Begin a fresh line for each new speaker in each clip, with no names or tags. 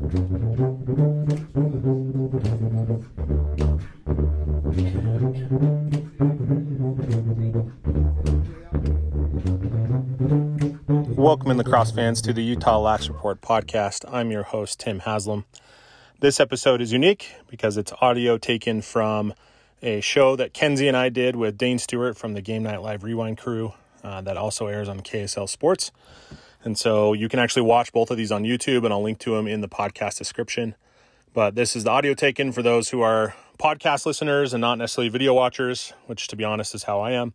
Welcome in lacrosse fans to the Utah Lax Report podcast. I'm your host, Tim Haslam. This episode is unique because it's audio taken from a show that Kenzie and I did with Dane Stewart from the Game Night Live Rewind crew uh, that also airs on KSL Sports. And so you can actually watch both of these on YouTube, and I'll link to them in the podcast description. But this is the audio taken for those who are podcast listeners and not necessarily video watchers, which, to be honest, is how I am.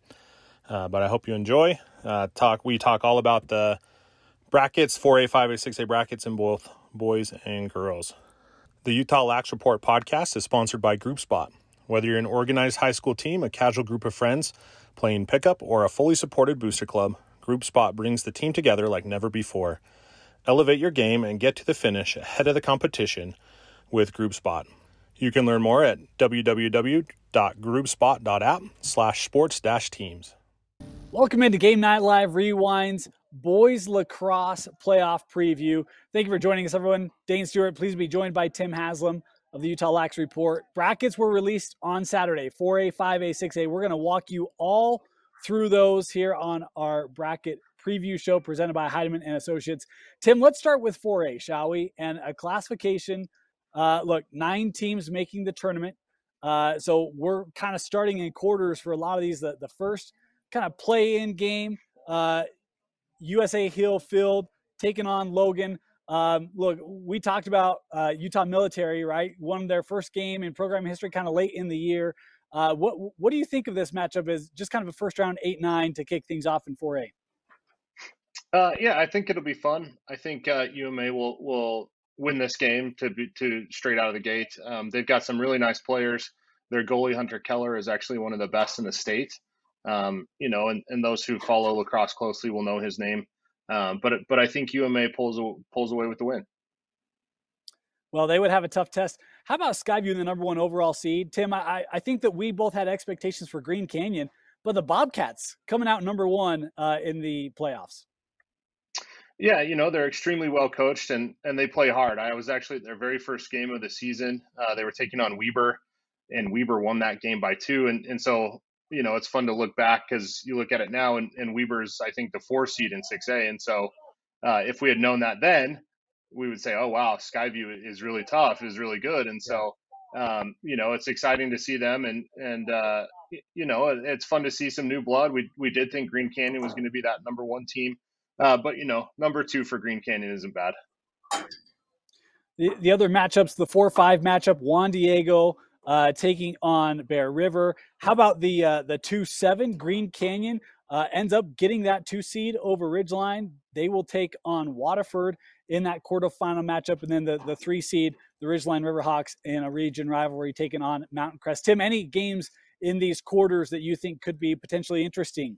Uh, but I hope you enjoy. Uh, talk. We talk all about the brackets, 4A, 5A, 6A brackets in both boys and girls. The Utah Lax Report podcast is sponsored by GroupSpot. Whether you're an organized high school team, a casual group of friends playing pickup, or a fully supported booster club, GroupSpot brings the team together like never before. Elevate your game and get to the finish ahead of the competition with GroupSpot. You can learn more at www.groupspot.app slash sports teams.
Welcome into Game Night Live Rewinds Boys Lacrosse Playoff Preview. Thank you for joining us, everyone. Dane Stewart, please be joined by Tim Haslam of the Utah Lax Report. Brackets were released on Saturday 4A, 5A, 6A. We're going to walk you all through those here on our bracket preview show presented by Heidemann and Associates. Tim, let's start with 4A, shall we? And a classification. Uh, look, nine teams making the tournament. Uh, so we're kind of starting in quarters for a lot of these. The, the first kind of play in game. Uh, USA Hill Field taking on Logan. Um, look, we talked about uh, Utah Military, right? Won their first game in program history, kind of late in the year. Uh, what what do you think of this matchup? As just kind of a first round eight nine to kick things off in four
A. Uh, yeah, I think it'll be fun. I think uh, UMA will will win this game to be to straight out of the gate. Um, they've got some really nice players. Their goalie Hunter Keller is actually one of the best in the state. Um, you know, and, and those who follow lacrosse closely will know his name. Um, but but I think UMA pulls pulls away with the win.
Well, they would have a tough test. How about Skyview the number one overall seed? Tim, I, I think that we both had expectations for Green Canyon, but the Bobcats coming out number one uh, in the playoffs.
Yeah, you know they're extremely well coached and and they play hard. I was actually at their very first game of the season. Uh, they were taking on Weber, and Weber won that game by two. And and so you know, it's fun to look back because you look at it now, and, and Weber's, I think, the four seed in 6A. And so uh, if we had known that then, we would say, oh, wow, Skyview is really tough, is really good. And so, um, you know, it's exciting to see them. And, and uh, you know, it's fun to see some new blood. We, we did think Green Canyon was going to be that number one team. Uh, but, you know, number two for Green Canyon isn't bad.
The, the other matchups, the 4 5 matchup, Juan Diego uh, taking on Bear River. How about the uh, the two seven Green Canyon uh, ends up getting that two seed over Ridgeline? They will take on Waterford in that quarterfinal matchup, and then the the three seed the Ridgeline Riverhawks in a region rivalry taking on Mountain Crest. Tim, any games in these quarters that you think could be potentially interesting?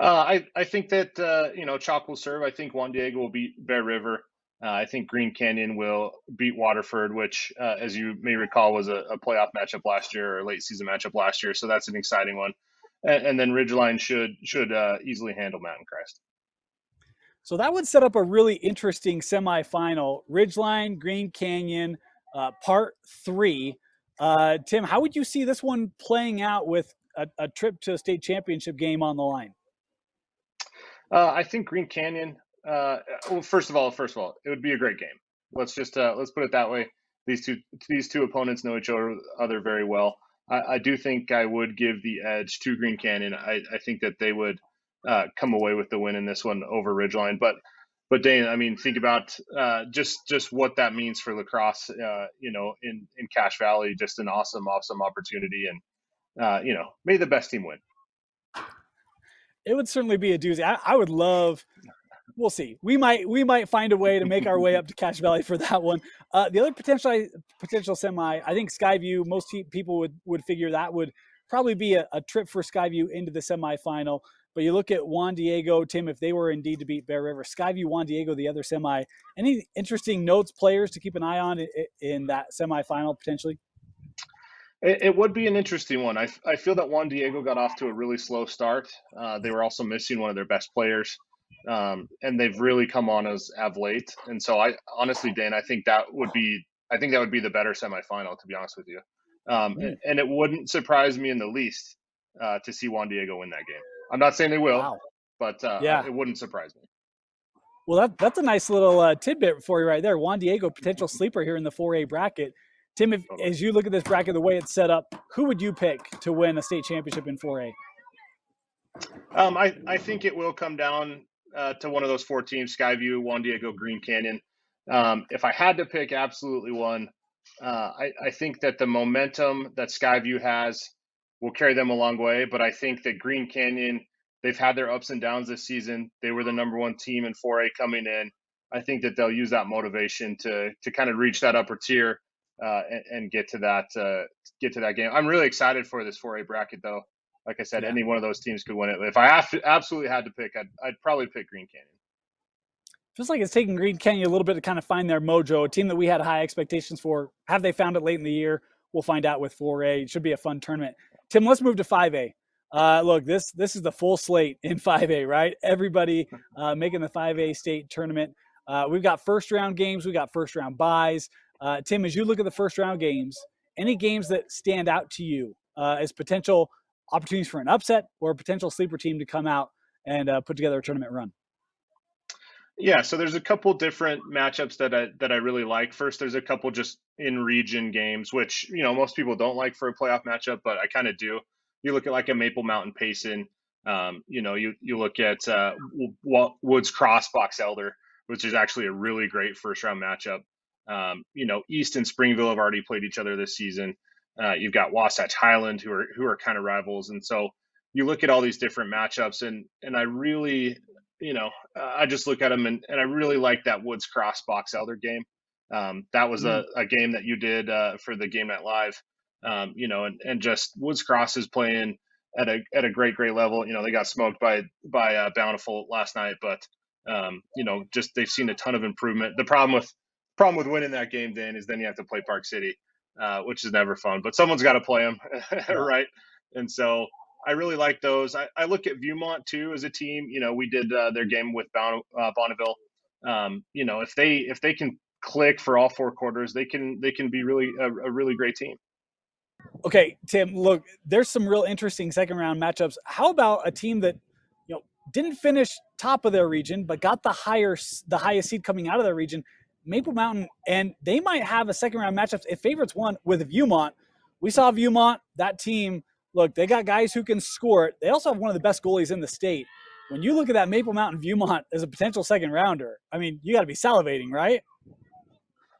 Uh, I, I think that uh, you know Chalk will serve. I think Juan Diego will beat Bear River. Uh, I think Green Canyon will beat Waterford, which, uh, as you may recall, was a, a, playoff matchup last year or late season matchup last year. So that's an exciting one. And, and then Ridgeline should should uh, easily handle Mountain Crest.
So that would set up a really interesting semifinal: Ridgeline, Green Canyon, uh, Part Three. Uh, Tim, how would you see this one playing out with a, a trip to a state championship game on the line?
Uh, I think Green Canyon uh, well, first of all, first of all, it would be a great game. Let's just uh, let's put it that way. These two these two opponents know each other very well. I, I do think I would give the edge to Green Canyon. I, I think that they would uh, come away with the win in this one over Ridgeline. But but Dane, I mean, think about uh, just just what that means for lacrosse. Uh, you know, in in Cache Valley, just an awesome awesome opportunity, and uh, you know, may the best team win.
It would certainly be a doozy. I, I would love we'll see. We might we might find a way to make our way up to Cache Valley for that one. Uh, the other potential potential semi, I think Skyview. Most people would would figure that would probably be a, a trip for Skyview into the semifinal. But you look at Juan Diego, Tim, if they were indeed to beat Bear River, Skyview, Juan Diego, the other semi. Any interesting notes, players to keep an eye on in, that semifinal potentially?
It, it, would be an interesting one. I, I feel that Juan Diego got off to a really slow start. Uh, they were also missing one of their best players. um, and they've really come on as of late. And so I honestly, Dan, I think that would be I think that would be the better semifinal, to be honest with you. Um, mm. and, and, it wouldn't surprise me in the least uh, to see Juan Diego win that game. I'm not saying they will, wow. but uh, yeah. it wouldn't surprise me.
Well, that, that's a nice little uh, tidbit for you right there. Juan Diego, potential sleeper here in the 4A bracket. Tim, if, as you look at this bracket, the way it's set up, who would you pick to win a state championship in 4A?
Um, I, I think it will come down uh, to one of those four teams Skyview, Juan Diego, Green Canyon. Um, if I had to pick absolutely one, uh, I, I think that the momentum that Skyview has will carry them a long way. But I think that Green Canyon, they've had their ups and downs this season. They were the number one team in 4A coming in. I think that they'll use that motivation to to kind of reach that upper tier uh, and, and, get to that uh, get to that game. I'm really excited for this 4A bracket though. Like I said, yeah. any one of those teams could win it. If I absolutely had to pick, I'd, I'd probably pick Green Canyon
feels like it's taking Green Canyon a little bit to kind of find their mojo. A team that we had high expectations for. Have they found it late in the year? We'll find out with 4A. It should be a fun tournament. Tim, let's move to 5A. Uh, look, this this is the full slate in 5A, right? Everybody uh, making the 5A state tournament. Uh, we've got first round games. We got first round buys. Uh, Tim, as you look at the first round games, any games that stand out to you uh, as potential opportunities for an upset or a potential sleeper team to come out and uh, put together a tournament run?
Yeah, so there's a couple different matchups that I that I really like. First, there's a couple just in region games, which you know most people don't like for a playoff matchup, but I kind of do. You look at like a Maple Mountain Payson. Um, you know, you you look at uh, Woods Cross Box Elder, which is actually a really great first round matchup. Um, you know, East and Springville have already played each other this season. Uh, you've got Wasatch Highland, who are who are kind of rivals, and so you look at all these different matchups, and and I really you know, uh, I just look at them and, and I really like that Woods Cross Box Elder game. Um, that was mm. a, a game that you did uh, for the Game Night Live. Um, you know, and, and just Woods Cross is playing at a at a great great level. You know, they got smoked by by uh, Bountiful last night, but um, you know, just they've seen a ton of improvement. The problem with problem with winning that game, Dan, is then you have to play Park City, uh, which is never fun. But someone's got to play them, right? And so I really like those. I, I, look at Viewmont too as a team. You know, we did uh, their game with bon, uh, Bonneville. Um, you know, if they if they can click for all four quarters, they can they can be really a, a really great team.
Okay, Tim. Look, there's some real interesting second round matchups. How about a team that you know didn't finish top of their region, but got the higher the highest seed coming out of their region, Maple Mountain, and they might have a second round matchup if favorites won with Viewmont. We saw Viewmont that team look, they got guys who can score. They also have one of the best goalies in the state. When you look at that Maple Mountain Viewmont as a potential second rounder, I mean, you got to be salivating, right?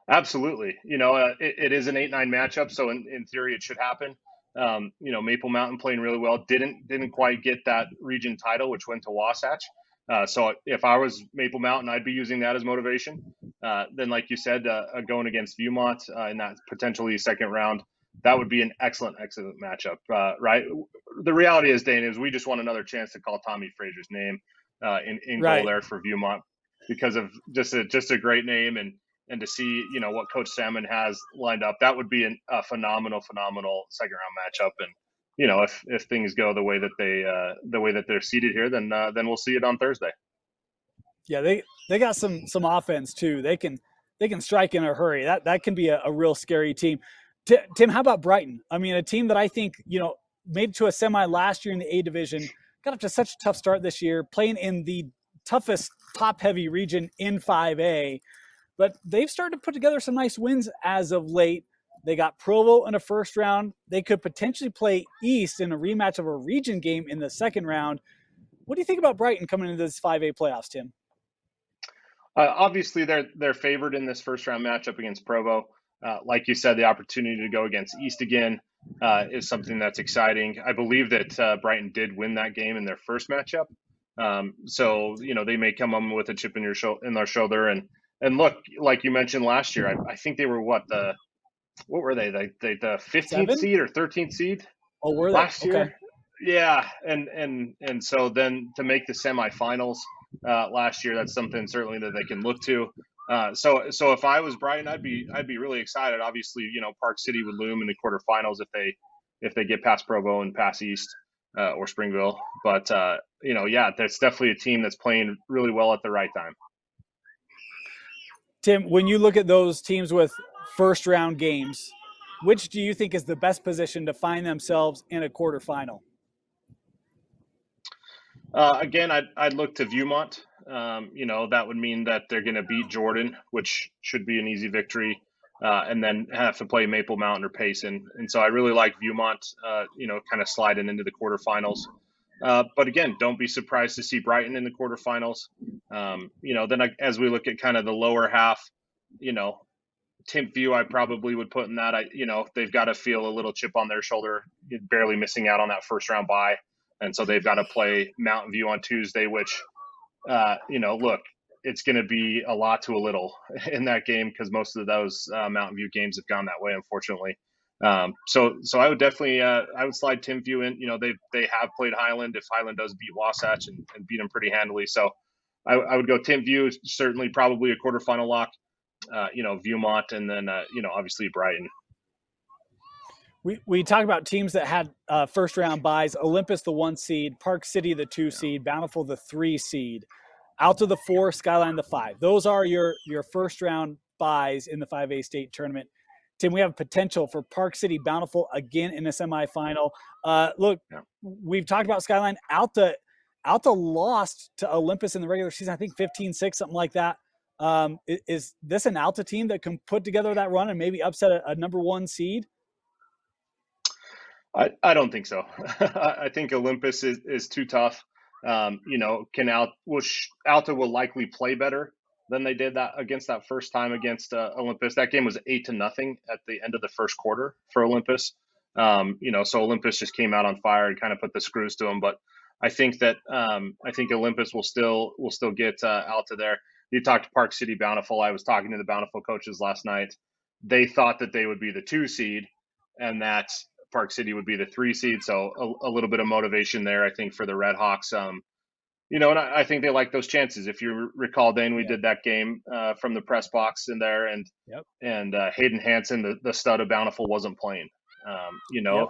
Absolutely. You know, uh, it, it is an eight-nine matchup, so in, in theory, it should happen. Um, you know, Maple Mountain playing really well. Didn't didn't quite get that region title, which went to Wasatch. Uh, so if I was Maple Mountain, I'd be using that as motivation. Uh, then, like you said, uh, uh going against Viewmont uh, in that potentially second round, that would be an excellent, excellent matchup, uh, right? The reality is, Dane, is we just want another chance to call Tommy Fraser's name uh, in, in right. goal there for Viewmont because of just a just a great name and and to see you know what Coach Salmon has lined up, that would be an, a phenomenal, phenomenal second round matchup. And you know, if if things go the way that they uh, the way that they're seated here, then uh, then we'll see it on Thursday.
Yeah, they they got some some offense too. They can they can strike in a hurry. That that can be a, a real scary team. T- Tim, how about Brighton? I mean, a team that I think, you know, made to a semi last year in the A division, got up to such a tough start this year, playing in the toughest top heavy region in 5A. But they've started to put together some nice wins as of late. They got Provo in a first round. They could potentially play East in a rematch of a region game in the second round. What do you think about Brighton coming into this 5A playoffs, Tim?
Uh, obviously, they're they're favored in this first round matchup against Provo. Uh, like you said, the opportunity to go against East again uh, is something that's exciting. I believe that uh, Brighton did win that game in their first matchup, um, so you know they may come on with a chip in your sho- in their shoulder. And and look, like you mentioned last year, I, I think they were what the what were they? The the, the 15th seed or 13th seed?
Oh, were
they? last year? Okay. Yeah, and and and so then to make the semifinals uh, last year, that's something certainly that they can look to. Uh, so so if I was Brighton, I'd be I'd be really excited. Obviously, you know, Park City would loom in the quarterfinals if they if they get past Provo and pass East uh, or Springville. But uh, you know, yeah, that's definitely a team that's playing really well at the right time.
Tim, when you look at those teams with first round games, which do you think is the best position to find themselves in a quarterfinal?
Uh, again, I'd, I'd look to Viewmont. Um, you know, that would mean that they're going to beat Jordan, which should be an easy victory, uh, and then have to play Maple Mountain or Payson. And so I really like Viewmont, uh, you know, kind of sliding into the quarterfinals. Uh, but again, don't be surprised to see Brighton in the quarterfinals. Um, you know, then as we look at kind of the lower half, you know, Timpview, I probably would put in that. I, you know, they've got to feel a little chip on their shoulder, barely missing out on that first round bye, and so they've got to play Mountain View on Tuesday. Which, uh, you know, look, it's going to be a lot to a little in that game because most of those uh, Mountain View games have gone that way, unfortunately. Um, so, so I would definitely, uh, I would slide Timpview in. You know, they they have played Highland. If Highland does beat Wasatch and, and beat them pretty handily, so I, I would go Timpview. Certainly, probably a quarterfinal lock uh, you know, Viewmont, and then uh, you know, obviously Brighton.
We we talk about teams that had uh, first round buys. Olympus, the one seed, Park City, the two seed, Bountiful, the three seed, Alta the four, Skyline the five. Those are your your first round buys in the 5A state tournament. Tim, we have potential for Park City Bountiful again in a semifinal. Uh, look, yeah. we've talked about Skyline. Alta, Alta lost to Olympus in the regular season, I think 15 6, something like that. Um, is, this an Alta team that can put together that run and maybe upset a, a number one seed?
I, I don't think so. I think Olympus is, is too tough. Um, you know, can Al, will Alta will likely play better than they did that against that first time against uh, Olympus. That game was eight to nothing at the end of the first quarter for Olympus. Um, you know, so Olympus just came out on fire and kind of put the screws to them. But I think that um, I think Olympus will still will still get uh, Alta there you talked to Park City Bountiful. I was talking to the Bountiful coaches last night. They thought that they would be the two seed and that Park City would be the three seed. So a, a little bit of motivation there, I think, for the Red Hawks. Um, you know, and I, I, think they like those chances. If you recall, Dane, we yeah. did that game uh, from the press box in there, and yep. and uh, Hayden Hanson, the, the stud of Bountiful, wasn't playing. Um, you know, yep.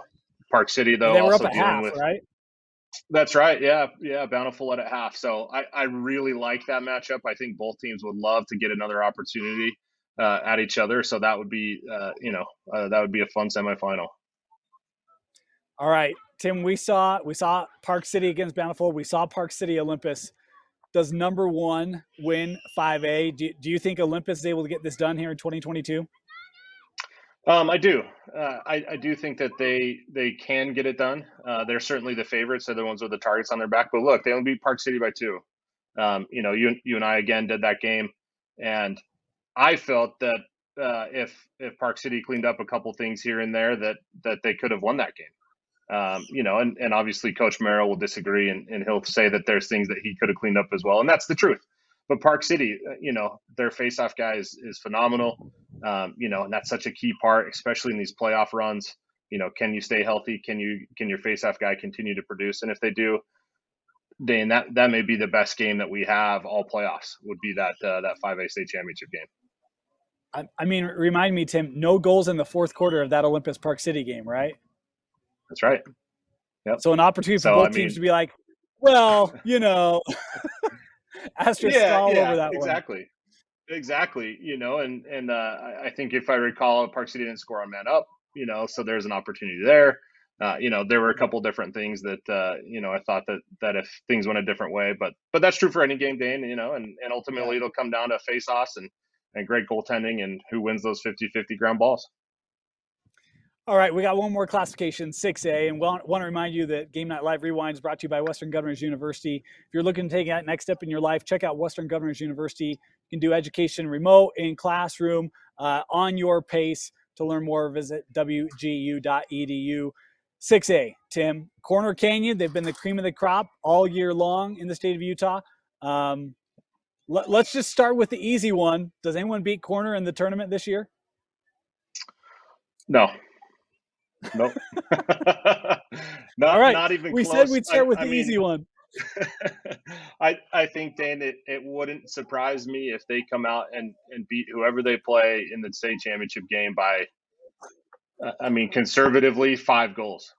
Park City though
also dealing half, with right.
That's right. Yeah, yeah. Bountiful at a half. So I, I really like that matchup. I think both teams would love to get another opportunity uh, at each other. So that would be, uh, you know, uh, that would be a fun semifinal.
All right, Tim. We saw we saw Park City against Bountiful. We saw Park City Olympus. Does number one win 5A? Do, do you think Olympus is able to get this done here in 2022?
Um, I do. Uh, I, I, do think that they they can get it done. Uh, they're certainly the favorites. They're the ones with the targets on their back. But look, they only beat Park City by two. Um, you know, you you and I again did that game, and I felt that uh, if if Park City cleaned up a couple things here and there, that that they could have won that game. Um, you know, and, and obviously Coach Merrill will disagree, and, and he'll say that there's things that he could have cleaned up as well, and that's the truth but Park City, uh, you know, their faceoff guy is, is phenomenal. Um, you know, and that's such a key part, especially in these playoff runs. You know, can you stay healthy? Can you can your faceoff guy continue to produce? And if they do, Dane, that that may be the best game that we have all playoffs. Would be that uh, that five A state championship game.
I, I mean, remind me, Tim. No goals in the fourth quarter of that Olympus Park City game, right?
That's right.
Yep. So an opportunity for so, both I mean, teams to be like, well, you know, asterisk yeah, all yeah, over that
exactly.
One.
Exactly. Exactly. You know, and and uh, I think if I recall, Park City didn't score on man up. You know, so there's an opportunity there. Uh, you know, there were a couple different things that uh, you know I thought that that if things went a different way, but but that's true for any game, Dane. You know, and and ultimately yeah. it'll come down to face-offs and and great goaltending and who wins those 50-50 ground balls.
All right, we got one more classification, 6A, and we want to remind you that Game Night Live Rewind is brought to you by Western Governors University. If you're looking to take that next step in your life, check out Western Governors University. You can do education remote, in classroom, uh, on your pace. To learn more, visit wgu.edu. 6A, Tim, Corner Canyon, they've been the cream of the crop all year long in the state of Utah. Um, let, let's just start with the easy one. Does anyone beat Corner in the tournament this year?
No, Nope.
not, All right. Not even we close. said we'd start I, with I the mean, easy one.
I I think Dan, it, it wouldn't surprise me if they come out and, and beat whoever they play in the state championship game by, uh, I mean, conservatively five goals,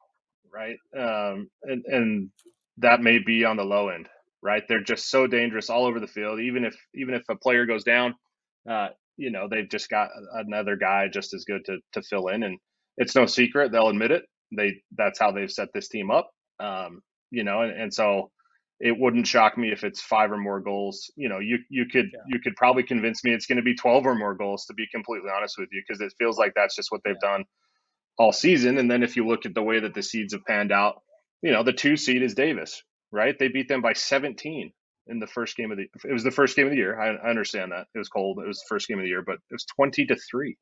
right? Um, and and that may be on the low end, right? They're just so dangerous all over the field. Even if even if a player goes down, uh, you know they've just got another guy just as good to to fill in, and it's no secret they'll admit it. They that's how they've set this team up, um, you know, and, and so it wouldn't shock me if it's five or more goals. You know, you you could yeah. you could probably convince me it's going to be twelve or more goals to be completely honest with you, because it feels like that's just what they've yeah. done all season. And then if you look at the way that the seeds have panned out, you know, the two seed is Davis, right? They beat them by 17 in the first game of the. It was the first game of the year. I, I understand that it was cold. It was the first game of the year, but it was 20 to three.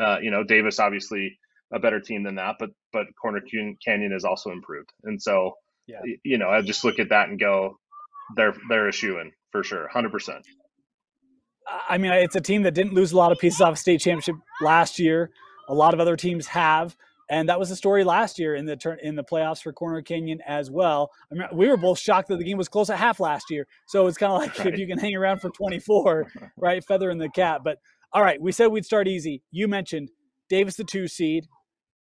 Uh, you know, Davis obviously a better team than that, but but Corner Canyon has also improved, and so yeah. you know, I just look at that and go, they're they're a shoe in for sure, hundred percent.
I mean, it's a team that didn't lose a lot of pieces off state championship last year. A lot of other teams have, and that was the story last year in the turn in the playoffs for Corner Canyon as well. I mean, we were both shocked that the game was close at half last year. So it's kind of like right. if you can hang around for 24, right, feather in the cap. But all right, we said we'd start easy. You mentioned Davis the two seed,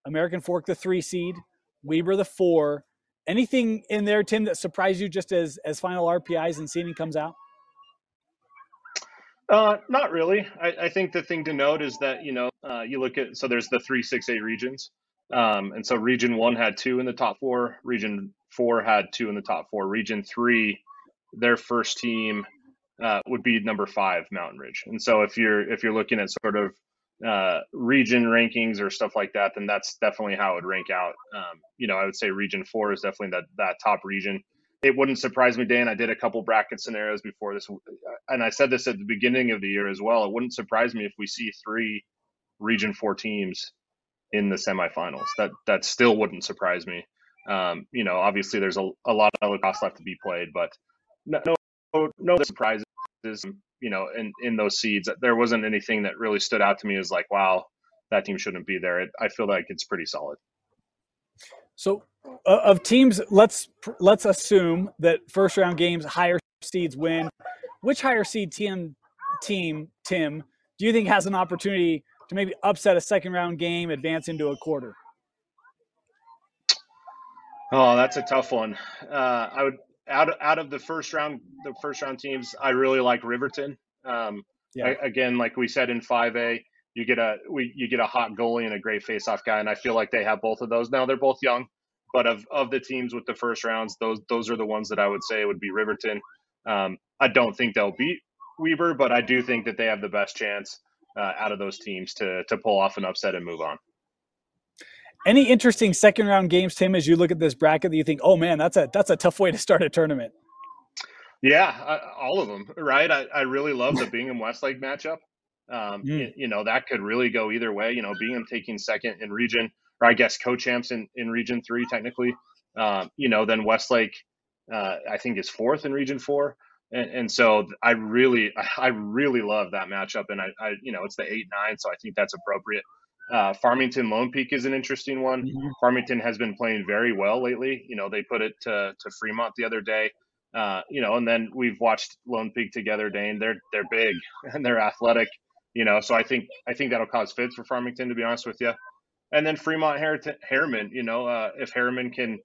American Fork the three seed, Weber the four. Anything in there, Tim, that surprised you just as as final RPIs and seeding comes out?
Uh, not really. I, I, think the thing to note is that you know uh, you look at so there's the three six eight regions, um, and so region one had two in the top four. Region four had two in the top four. Region three, their first team uh, would be number five, Mountain Ridge. And so if you're if you're looking at sort of uh, region rankings or stuff like that, then that's definitely how it would rank out. Um, you know, I would say region four is definitely that that top region it wouldn't surprise me, Dan. I did a couple bracket scenarios before this, and I said this at the beginning of the year as well. It wouldn't surprise me if we see three Region Four teams in the semifinals. That that still wouldn't surprise me. Um, you know, obviously there's a, a lot of other lacrosse left to be played, but no no, no surprises. You know, in in those seeds, there wasn't anything that really stood out to me as like, wow, that team shouldn't be there. It, I feel like it's pretty solid.
So uh, of teams, let's let's assume that first round games higher seeds win. Which higher seed team team Tim do you think has an opportunity to maybe upset a second round game, advance into a quarter?
Oh, that's a tough one. Uh, I would out of, out of the first round, the first round teams, I really like Riverton. Um, yeah. I, again, like we said in five A, you get a we you get a hot goalie and a great faceoff guy, and I feel like they have both of those. Now they're both young, but of of the teams with the first rounds, those those are the ones that I would say would be Riverton. Um, I don't think they'll beat Weber, but I do think that they have the best chance uh, out of those teams to to pull off an upset and move on.
Any interesting second round games, Tim, as you look at this bracket that you think, oh man, that's a that's a tough way to start a tournament.
Yeah, I, all of them, right? I, I really love the Bingham Westlake matchup. Um, mm. you, you, know, that could really go either way. You know, Bingham taking second in region, or I guess co-champs in, in region three, technically. Um, you know, then Westlake, uh, I think is fourth in region four. And, and, so I really, I really love that matchup. And I, I, you know, it's the eight, nine. So I think that's appropriate. Uh, Farmington Lone Peak is an interesting one. Mm-hmm. Farmington has been playing very well lately. You know, they put it to, to Fremont the other day. Uh, you know, and then we've watched Lone Peak together, Dane. They're they're big and they're athletic. You know, so I think I think that'll cause fits for Farmington, to be honest with you. And then Fremont Herriman, you know, uh, if Herriman can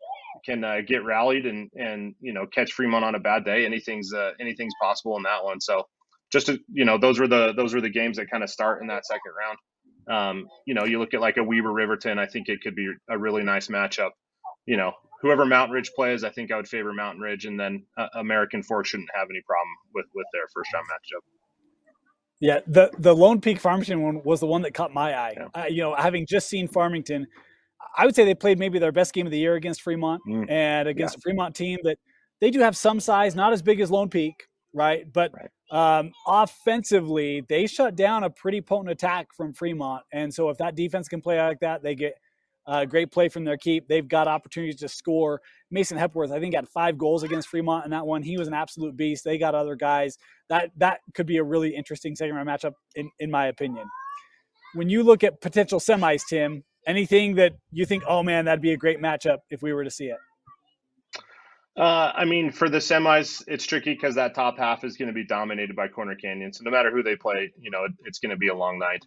can uh, get rallied and and you know catch Fremont on a bad day, anything's uh, anything's possible in that one. So just to, you know, those were the those were the games that kind of start in that second round. Um, you know, you look at like a Weber Riverton, I think it could be a really nice matchup. You know, whoever Mountain Ridge plays, I think I would favor Mountain Ridge, and then uh, American Fork shouldn't have any problem with with their first round matchup.
Yeah, the the Lone Peak Farmington one was the one that caught my eye. Yeah. Uh, you know, having just seen Farmington, I would say they played maybe their best game of the year against Fremont mm. and against yeah. a Fremont team that they do have some size, not as big as Lone Peak, right? But right. Um, offensively, they shut down a pretty potent attack from Fremont, and so if that defense can play like that, they get uh, great play from their keep. They've got opportunities to score. Mason Hepworth, I think, had five goals against Fremont in that one. He was an absolute beast. They got other guys. That that could be a really interesting second round matchup, in, in my opinion. When you look at potential semis, Tim, anything that you think, oh man, that'd be a great matchup if we were to see it?
Uh, I mean, for the semis, it's tricky because that top half is going to be dominated by Corner Canyon. So no matter who they play, you know, it, it's going to be a long night.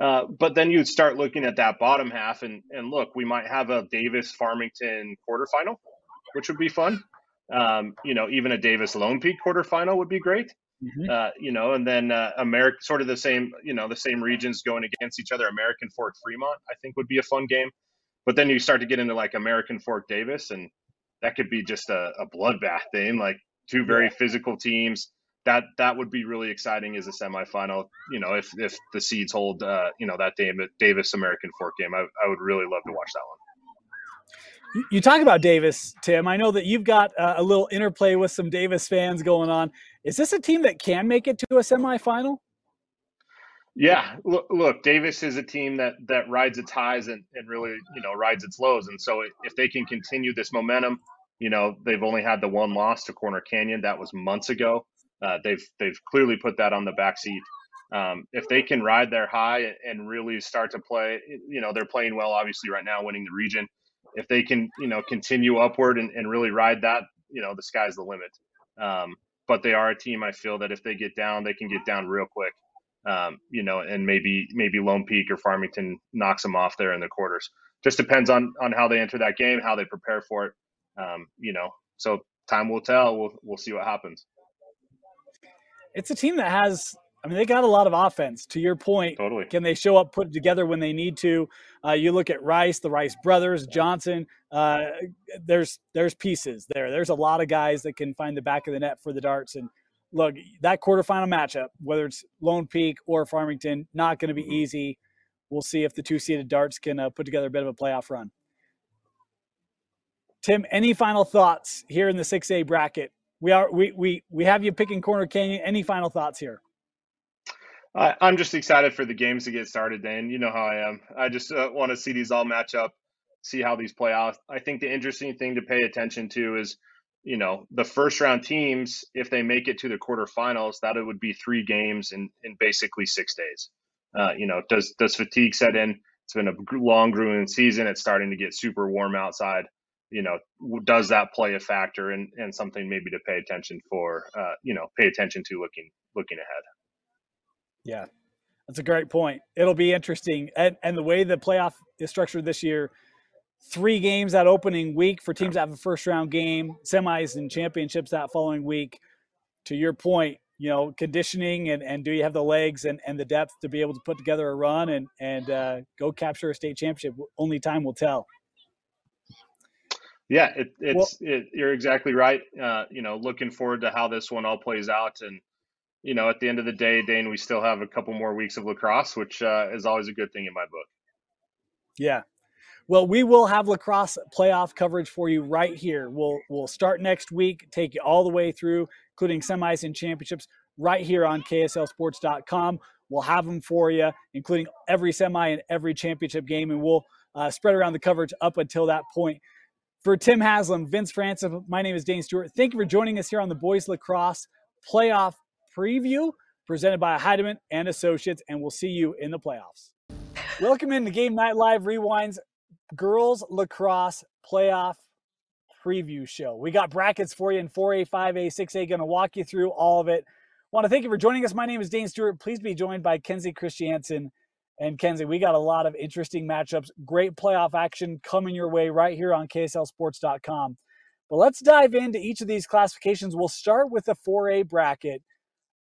Uh, but then you'd start looking at that bottom half, and and look, we might have a Davis Farmington quarterfinal, which would be fun. Um, you know, even a Davis Lone Peak quarterfinal would be great. Mm-hmm. Uh, you know, and then uh, America, sort of the same, you know, the same regions going against each other. American Fork Fremont, I think, would be a fun game. But then you start to get into like American Fork Davis, and that could be just a, a bloodbath thing. Like two very yeah. physical teams. That that would be really exciting as a semifinal. You know, if if the seeds hold, uh, you know, that Davis American Fork game, I, I would really love to watch that one.
You talk about Davis, Tim. I know that you've got uh, a little interplay with some Davis fans going on. Is this a team that can make it to a semifinal?
Yeah, look, look, Davis is a team that that rides its highs and, and really, you know, rides its lows. And so if they can continue this momentum, you know, they've only had the one loss to Corner Canyon. That was months ago. Uh, they've they've clearly put that on the back seat. Um, if they can ride their high and really start to play, you know, they're playing well, obviously right now, winning the region. If they can, you know, continue upward and, and really ride that, you know, the sky's the limit. Um, but they are a team I feel that if they get down, they can get down real quick. Um, you know, and maybe maybe Lone Peak or Farmington knocks them off there in the quarters. Just depends on on how they enter that game, how they prepare for it. Um, you know, so time will tell. We'll we'll see what happens.
It's a team that has I mean, they got a lot of offense. To your point,
totally.
Can they show up, put it together when they need to? Uh, you look at Rice, the Rice brothers, Johnson. Uh, there's there's pieces there. There's a lot of guys that can find the back of the net for the darts. And look, that quarterfinal matchup, whether it's Lone Peak or Farmington, not going to be easy. We'll see if the two seeded darts can uh, put together a bit of a playoff run. Tim, any final thoughts here in the 6A bracket? We are we we we have you picking Corner Canyon. Any final thoughts here?
I, I'm just excited for the games to get started, Dan. You know how I am. I just uh, want to see these all match up, see how these play out. I think the interesting thing to pay attention to is, you know, the first round teams, if they make it to the quarterfinals, that it would be three games in, in basically six days. Uh, you know, does does fatigue set in? It's been a long, grueling season. It's starting to get super warm outside. You know, does that play a factor and, and something maybe to pay attention for? Uh, you know, pay attention to looking looking ahead.
Yeah, that's a great point. It'll be interesting. And, and the way the playoff is structured this year, three games that opening week for teams that have a first round game, semis and championships that following week. To your point, you know, conditioning and, and do you have the legs and, and the depth to be able to put together a run and, and uh, go capture a state championship? Only time will tell.
Yeah, it, it's well, it, you're exactly right. Uh, you know, looking forward to how this one all plays out, and you know, at the end of the day, Dane, we still have a couple more weeks of lacrosse, which uh, is always a good thing in my book.
Yeah. Well, we will have lacrosse playoff coverage for you right here. We'll we'll start next week, take you all the way through, including semis and championships, right here on KSLSports.com. We'll have them for you, including every semi and every championship game, and we'll uh, spread around the coverage up until that point. For Tim Haslam, Vince Francis, my name is Dane Stewart. Thank you for joining us here on the Boys Lacrosse Playoff preview presented by Heidemann and Associates, and we'll see you in the playoffs. Welcome into Game Night Live Rewinds Girls Lacrosse Playoff Preview Show. We got brackets for you in 4A, 5A, 6A, going to walk you through all of it. Want to thank you for joining us. My name is Dane Stewart. Please be joined by Kenzie Christiansen. And Kenzie, we got a lot of interesting matchups, great playoff action coming your way right here on KSLSports.com. But let's dive into each of these classifications. We'll start with the 4A bracket.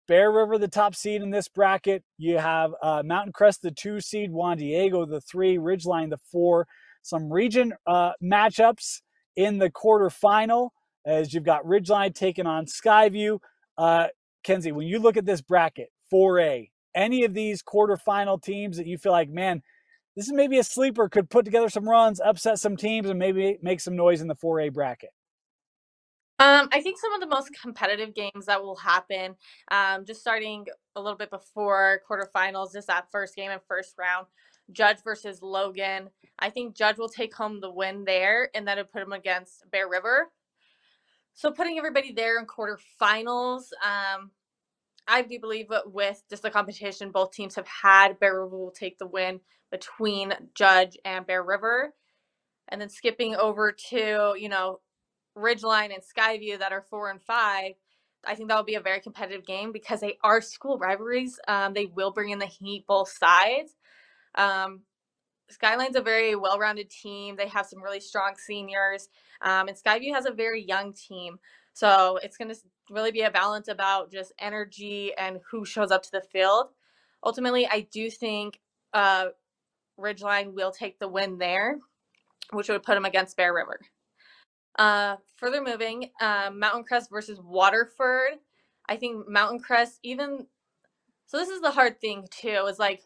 Bear River, the top seed in this bracket. You have uh, Mountain Crest, the two seed, Juan Diego, the three, Ridgeline, the four. Some region uh, matchups in the quarterfinal as you've got Ridgeline taking on Skyview. Uh, Kenzie, when you look at this bracket, 4A, any of these quarterfinal teams that you feel like, man, this is maybe a sleeper, could put together some runs, upset some teams, and maybe make some noise in the 4A bracket?
Um, I think some of the most competitive games that will happen, um, just starting a little bit before quarterfinals, just that first game and first round, Judge versus Logan. I think Judge will take home the win there, and then it put him against Bear River. So putting everybody there in quarterfinals, um, I do believe with just the competition both teams have had, Bear River will take the win between Judge and Bear River. And then skipping over to, you know, Ridgeline and Skyview that are four and five, I think that will be a very competitive game because they are school rivalries. Um, they will bring in the heat both sides. Um, Skyline's a very well-rounded team. They have some really strong seniors, um, and Skyview has a very young team. So it's going to really be a balance about just energy and who shows up to the field. Ultimately, I do think uh, Ridgeline will take the win there, which would put them against Bear River. Uh, further moving, uh, Mountain Crest versus Waterford. I think Mountain Crest, even so, this is the hard thing too. Is like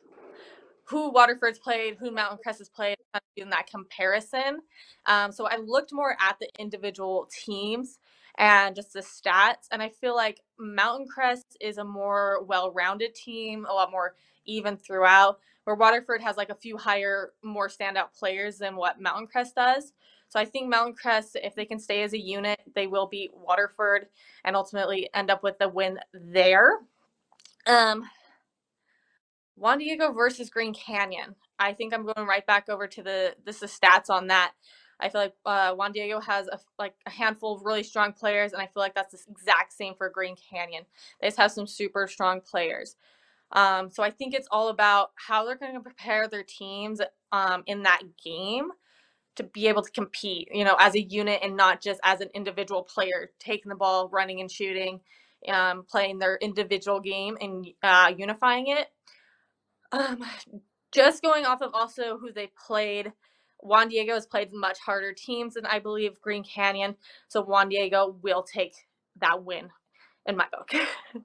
who Waterford's played, who Mountain Crest has played, in that comparison. Um, so I looked more at the individual teams and just the stats, and I feel like Mountain Crest is a more well-rounded team, a lot more even throughout. Where Waterford has like a few higher, more standout players than what Mountain Crest does. So I think Mountain Crest, if they can stay as a unit, they will beat Waterford and ultimately end up with the win there. Um, Juan Diego versus Green Canyon. I think I'm going right back over to the this is stats on that. I feel like uh, Juan Diego has a, like a handful of really strong players, and I feel like that's the exact same for Green Canyon. They just have some super strong players. Um, so I think it's all about how they're going to prepare their teams um, in that game to be able to compete, you know, as a unit and not just as an individual player taking the ball, running and shooting, um, playing their individual game and uh, unifying it. Um, just going off of also who they played, Juan Diego has played much harder teams than I believe Green Canyon. So Juan Diego will take that win in my book.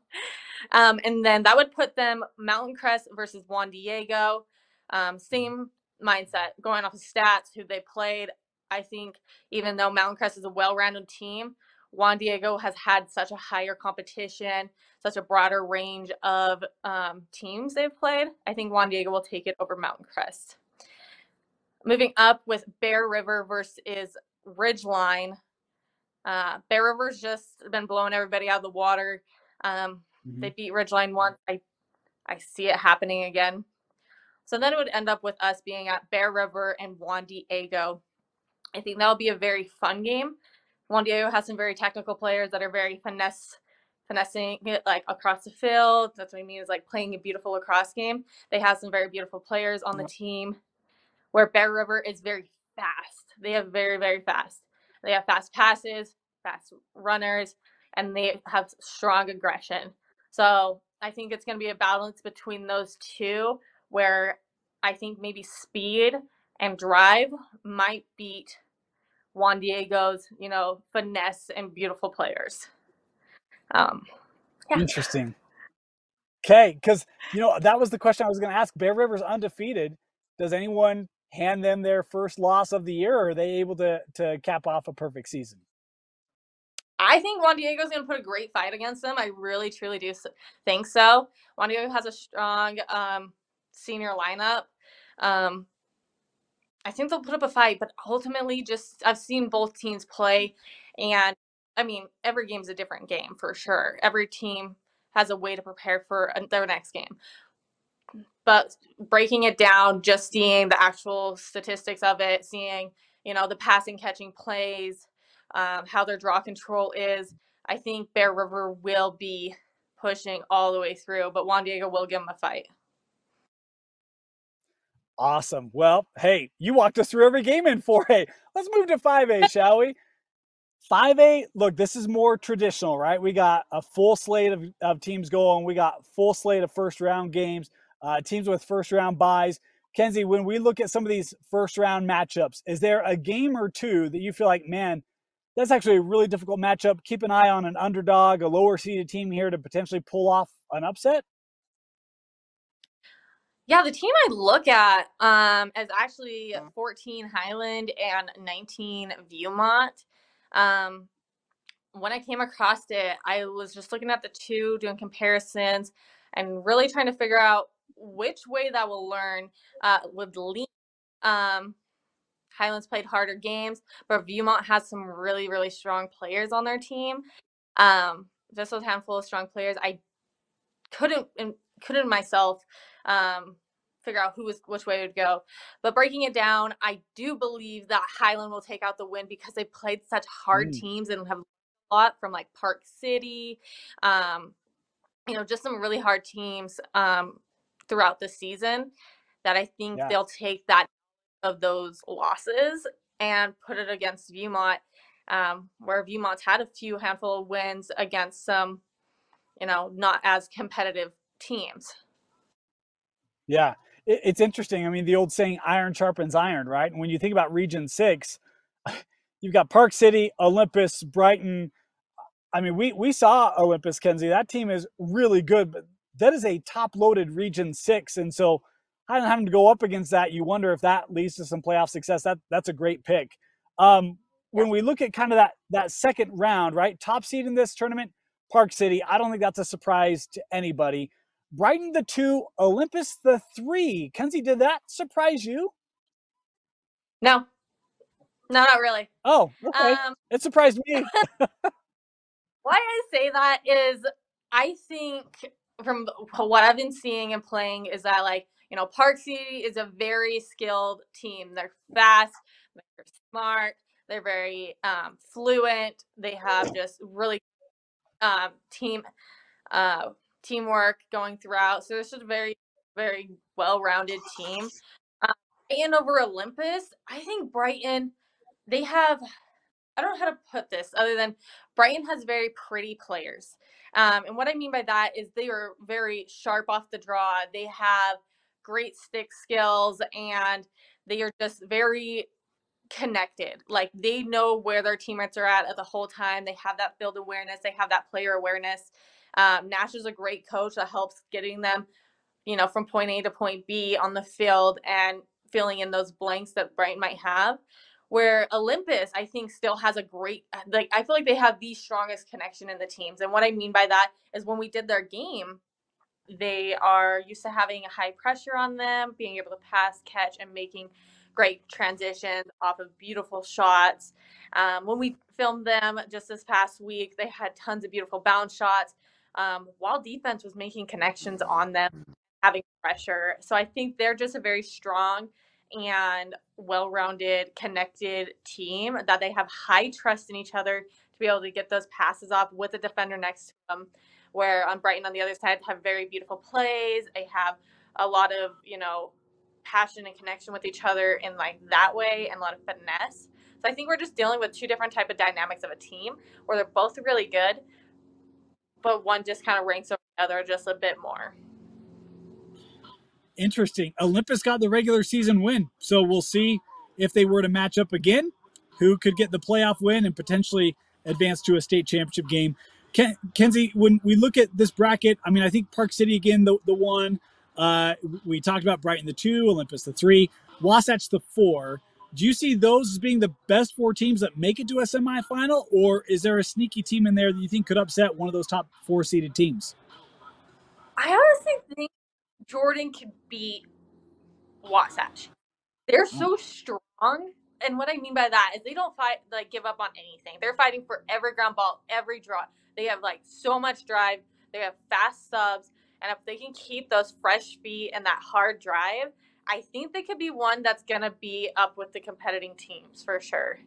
um, and then that would put them Mountain Crest versus Juan Diego. Um, same mindset going off of stats, who they played. I think even though Mountain Crest is a well rounded team, Juan Diego has had such a higher competition, such a broader range of um, teams they've played. I think Juan Diego will take it over Mountain Crest. Moving up with Bear River versus Ridgeline. Uh, Bear River's just been blowing everybody out of the water. Um, mm-hmm. They beat Ridgeline once. I I see it happening again. So then it would end up with us being at Bear River and Juan Diego. I think that'll be a very fun game. Juan Diego has some very technical players that are very finesse, finessing it like across the field. That's what I mean is like playing a beautiful lacrosse game. They have some very beautiful players on the team. Where Bear River is very fast. They have very very fast. They have fast passes, fast runners, and they have strong aggression. So I think it's going to be a balance between those two, where I think maybe speed and drive might beat Juan Diego's, you know, finesse and beautiful players. Um,
yeah. Interesting. Okay, because you know that was the question I was going to ask. Bear River's undefeated. Does anyone hand them their first loss of the year, or are they able to to cap off a perfect season?
I think Juan Diego's going to put a great fight against them. I really, truly do think so. Juan Diego has a strong um, senior lineup. Um, I think they'll put up a fight, but ultimately, just I've seen both teams play, and I mean, every game's a different game for sure. Every team has a way to prepare for their next game. But breaking it down, just seeing the actual statistics of it, seeing you know the passing, catching plays, um, how their draw control is, I think Bear River will be pushing all the way through. But Juan Diego will give them a fight.
Awesome. Well, hey, you walked us through every game in 4A. Let's move to 5A, shall we? 5A, look, this is more traditional, right? We got a full slate of, of teams going. We got full slate of first round games, uh, teams with first round buys. Kenzie, when we look at some of these first round matchups, is there a game or two that you feel like, man, that's actually a really difficult matchup? Keep an eye on an underdog, a lower seeded team here to potentially pull off an upset?
Yeah, the team I look at um, is actually 14 Highland and 19 Viewmont. Um, when I came across it, I was just looking at the two, doing comparisons, and really trying to figure out which way that will learn uh, would lean. Um, Highlands played harder games, but Viewmont has some really, really strong players on their team. Um, just a handful of strong players. I couldn't couldn't myself um, figure out who was which way would go. But breaking it down, I do believe that Highland will take out the win because they played such hard mm. teams and have a lot from like Park City, um, you know, just some really hard teams um, throughout the season that I think yeah. they'll take that of those losses and put it against Viewmont, um, where Viewmont's had a few handful of wins against some, you know, not as competitive teams.
Yeah, it, it's interesting. I mean, the old saying, iron sharpens iron, right? And when you think about Region 6, you've got Park City, Olympus, Brighton. I mean, we, we saw Olympus, Kenzie. That team is really good, but that is a top loaded Region 6. And so, having to go up against that, you wonder if that leads to some playoff success. That that's a great pick. Um, when we look at kind of that that second round, right, top seed in this tournament, Park City. I don't think that's a surprise to anybody. Brighton the two, Olympus the three. Kenzie, did that surprise you?
No, no, not really.
Oh, okay. Um, it surprised me.
why I say that is I think from what I've been seeing and playing is that like you know Park City is a very skilled team. They're fast, they're smart, they're very um, fluent. They have just really um, team uh, teamwork going throughout. So this is a very, very well-rounded team. Um, and over Olympus, I think Brighton, they have. I don't know how to put this other than Brighton has very pretty players. Um, and what I mean by that is they are very sharp off the draw. They have great stick skills and they are just very connected. Like they know where their teammates are at at the whole time. They have that field awareness. They have that player awareness. Um, Nash is a great coach that helps getting them, you know, from point A to point B on the field and filling in those blanks that Brighton might have. Where Olympus, I think, still has a great like. I feel like they have the strongest connection in the teams, and what I mean by that is when we did their game, they are used to having a high pressure on them, being able to pass, catch, and making great transitions off of beautiful shots. Um, when we filmed them just this past week, they had tons of beautiful bounce shots um, while defense was making connections on them, having pressure. So I think they're just a very strong and well rounded, connected team that they have high trust in each other to be able to get those passes off with the defender next to them. Where on Brighton on the other side have very beautiful plays. They have a lot of, you know, passion and connection with each other in like that way and a lot of finesse. So I think we're just dealing with two different type of dynamics of a team where they're both really good, but one just kind of ranks over the other just a bit more.
Interesting. Olympus got the regular season win, so we'll see if they were to match up again, who could get the playoff win and potentially advance to a state championship game. Ken, Kenzie, when we look at this bracket, I mean, I think Park City again, the the one. Uh, we talked about Brighton the two, Olympus the three, Wasatch the four. Do you see those as being the best four teams that make it to a semifinal, or is there a sneaky team in there that you think could upset one of those top four seeded teams?
I honestly think Jordan could beat Wasatch. They're so oh. strong. And what I mean by that is they don't fight like give up on anything. They're fighting for every ground ball, every draw. They have like so much drive. They have fast subs. And if they can keep those fresh feet and that hard drive, I think they could be one that's going to be up with the competing teams for sure.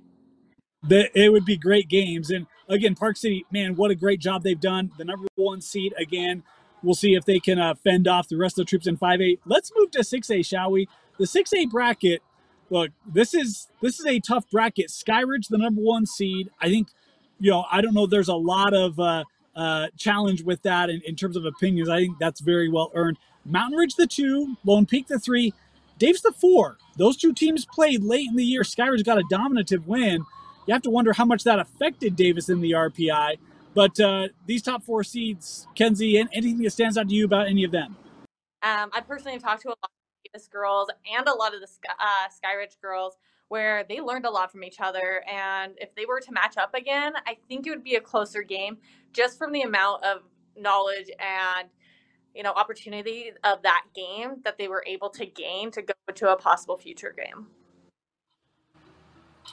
The, it would be great games. And again, Park City, man, what a great job they've done. The number one seed again. We'll see if they can uh, fend off the rest of the troops in 5A. Let's move to 6A, shall we? The 6A bracket. Look, this is this is a tough bracket. Skyridge, the number one seed. I think, you know, I don't know. There's a lot of uh, uh, challenge with that in, in terms of opinions. I think that's very well earned. Mountain Ridge the two, Lone Peak the three, Davis the four. Those two teams played late in the year. Skyridge got a dominative win. You have to wonder how much that affected Davis in the RPI. But uh, these top four seeds, Kenzie, anything that stands out to you about any of them?
Um, I personally have talked to a lot of Davis girls and a lot of the uh, Skyridge girls where they learned a lot from each other. And if they were to match up again, I think it would be a closer game just from the amount of knowledge and you know opportunity of that game that they were able to gain to go to a possible future game.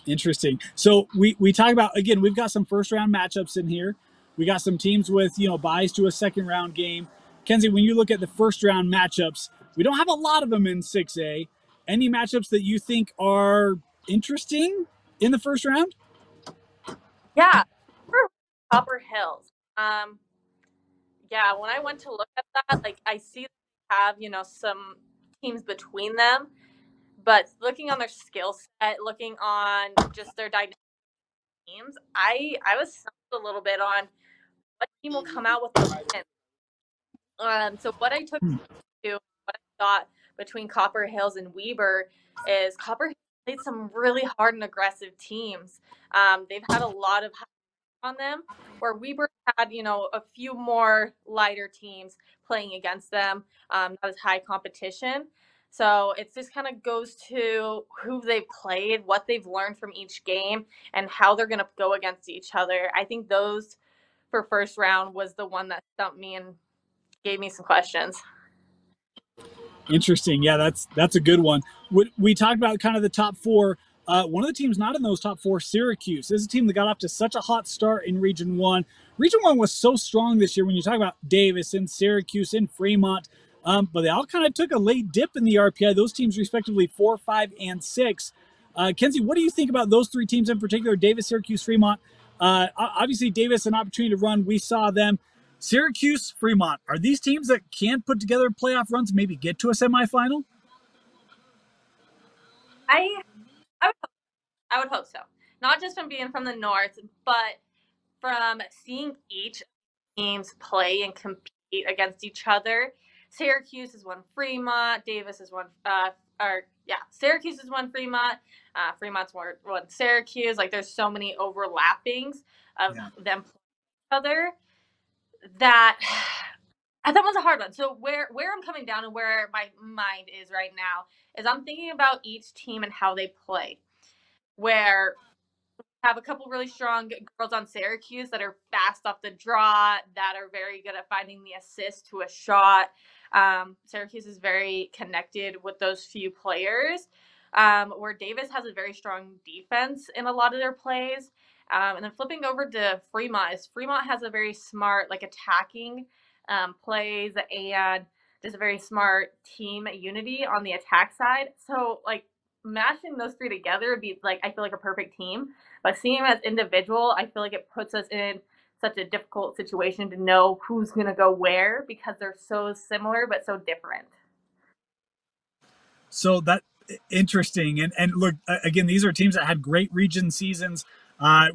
Interesting. So we we talk about again we've got some first round matchups in here. We got some teams with you know buys to a second round game. Kenzie when you look at the first round matchups we don't have a lot of them in 6a any matchups that you think are interesting in the first round?
Yeah. Copper Hills. Um, yeah, when I went to look at that, like I see have you know some teams between them. but looking on their skill set, looking on just their dynamic teams, I I was a little bit on what team will come out with the win. Um, so what I took hmm. to what I thought between Copper Hills and Weber is Copper Hills played some really hard and aggressive teams. Um, they've had a lot of on them, where Weber had you know a few more lighter teams playing against them, um, not as high competition. So it just kind of goes to who they've played, what they've learned from each game, and how they're going to go against each other. I think those for first round was the one that stumped me and gave me some questions.
Interesting. Yeah, that's that's a good one. We, we talked about kind of the top four. Uh, one of the teams not in those top four, Syracuse, is a team that got off to such a hot start in Region One. Region One was so strong this year. When you talk about Davis and Syracuse and Fremont, um, but they all kind of took a late dip in the RPI. Those teams, respectively, four, five, and six. Uh, Kenzie, what do you think about those three teams in particular? Davis, Syracuse, Fremont. Uh, obviously, Davis an opportunity to run. We saw them. Syracuse, Fremont. Are these teams that can't put together playoff runs, maybe get to a semifinal?
I, I would, hope, I would hope so. Not just from being from the north, but from seeing each teams play and compete against each other Syracuse is one Fremont. Davis is one, uh, or yeah, Syracuse is one Fremont. Uh, Fremont's one, one Syracuse. Like there's so many overlappings of yeah. them each other that that was a hard one. So where where I'm coming down and where my mind is right now is I'm thinking about each team and how they play. Where have a couple really strong girls on Syracuse that are fast off the draw, that are very good at finding the assist to a shot. Um, Syracuse is very connected with those few players. Um, where Davis has a very strong defense in a lot of their plays. Um, and then flipping over to Fremont is Fremont has a very smart, like attacking um, plays and just a very smart team unity on the attack side. So like mashing those three together would be like I feel like a perfect team. But seeing them as individual, I feel like it puts us in such a difficult situation to know who's to go where because they're so similar but so different.
So that interesting and and look again these are teams that had great region seasons uh,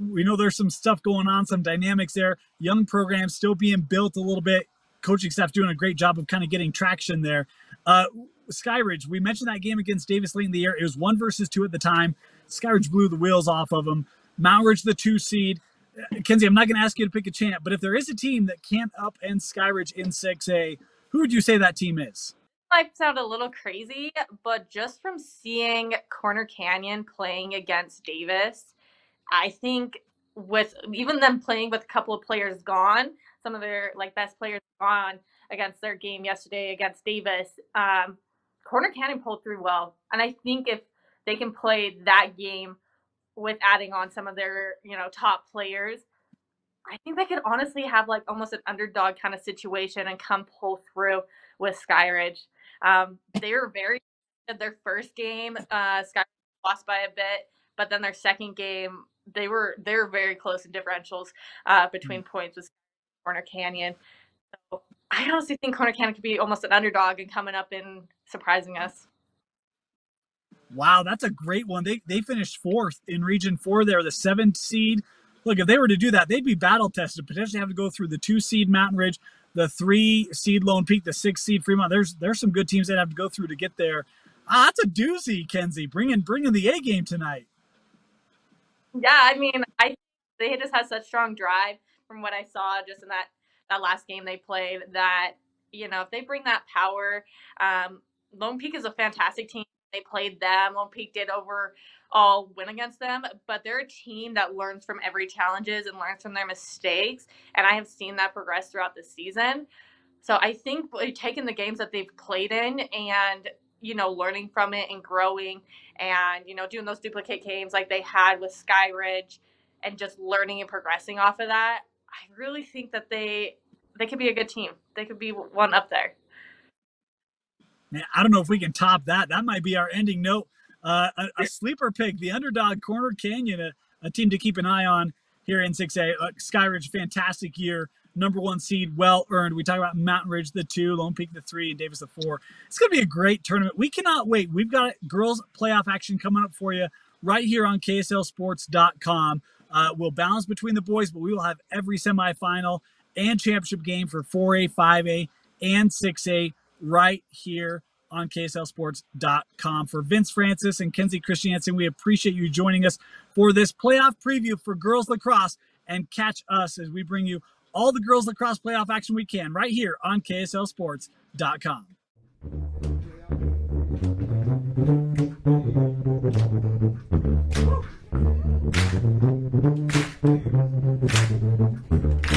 we know there's some stuff going on some dynamics there young programs still being built a little bit coaching staff doing a great job of kind of getting traction there. Uh, skyridge we mentioned that game against davis late in the year. It was one versus two at the time. Skyridge blew the wheels off of them mount ridge the two seed. Kenzie, I'm not going to ask you to pick a champ, but if there is a team that can't up and Skyridge in 6A, who would you say that team is?
Might sound a little crazy, but just from seeing Corner Canyon playing against Davis, I think with even them playing with a couple of players gone, some of their like best players gone against their game yesterday against Davis, um, Corner Canyon pulled through well, and I think if they can play that game with adding on some of their, you know, top players, I think they could honestly have like almost an underdog kind of situation and come pull through with Skyridge. Um, they were very good their first game, uh, Skyridge lost by a bit, but then their second game, they were they were very close in differentials uh, between mm-hmm. points with Corner Canyon. So I honestly think Corner Canyon could be almost an underdog and coming up and surprising us.
Wow, that's a great one. They they finished fourth in Region Four. They're the seventh seed. Look, if they were to do that, they'd be battle tested. Potentially have to go through the two seed Mountain Ridge, the three seed Lone Peak, the six seed Fremont. There's there's some good teams they'd have to go through to get there. Ah, that's a doozy, Kenzie. Bringing bringing the A game tonight.
Yeah, I mean, I they just had such strong drive from what I saw just in that that last game they played. That you know, if they bring that power, um, Lone Peak is a fantastic team they played them. Lone Peak did overall win against them, but they're a team that learns from every challenges and learns from their mistakes. And I have seen that progress throughout the season. So I think taking the games that they've played in and you know learning from it and growing and you know doing those duplicate games like they had with Skyridge and just learning and progressing off of that, I really think that they they could be a good team. They could be one up there.
Man, I don't know if we can top that. That might be our ending note. Uh, a, a, sleeper pick, the underdog Corner Canyon, a, a, team to keep an eye on here in 6A. Uh, Skyridge, fantastic year number one seed, well earned. We talk about Mountain Ridge, the two, Lone Peak, the three, and Davis, the four. It's going to be a great tournament. We cannot wait. We've got girls playoff action coming up for you right here on KSLSports.com. Uh, we'll balance between the boys, but we will have every semifinal and championship game for 4A, 5A, and 6A right here on KSLSports.com. For Vince Francis and Kenzie Christiansen, we appreciate you joining us for this playoff preview for girls lacrosse and catch us as we bring you all the girls lacrosse playoff action we can right here on KSLSports.com. What? Thank you.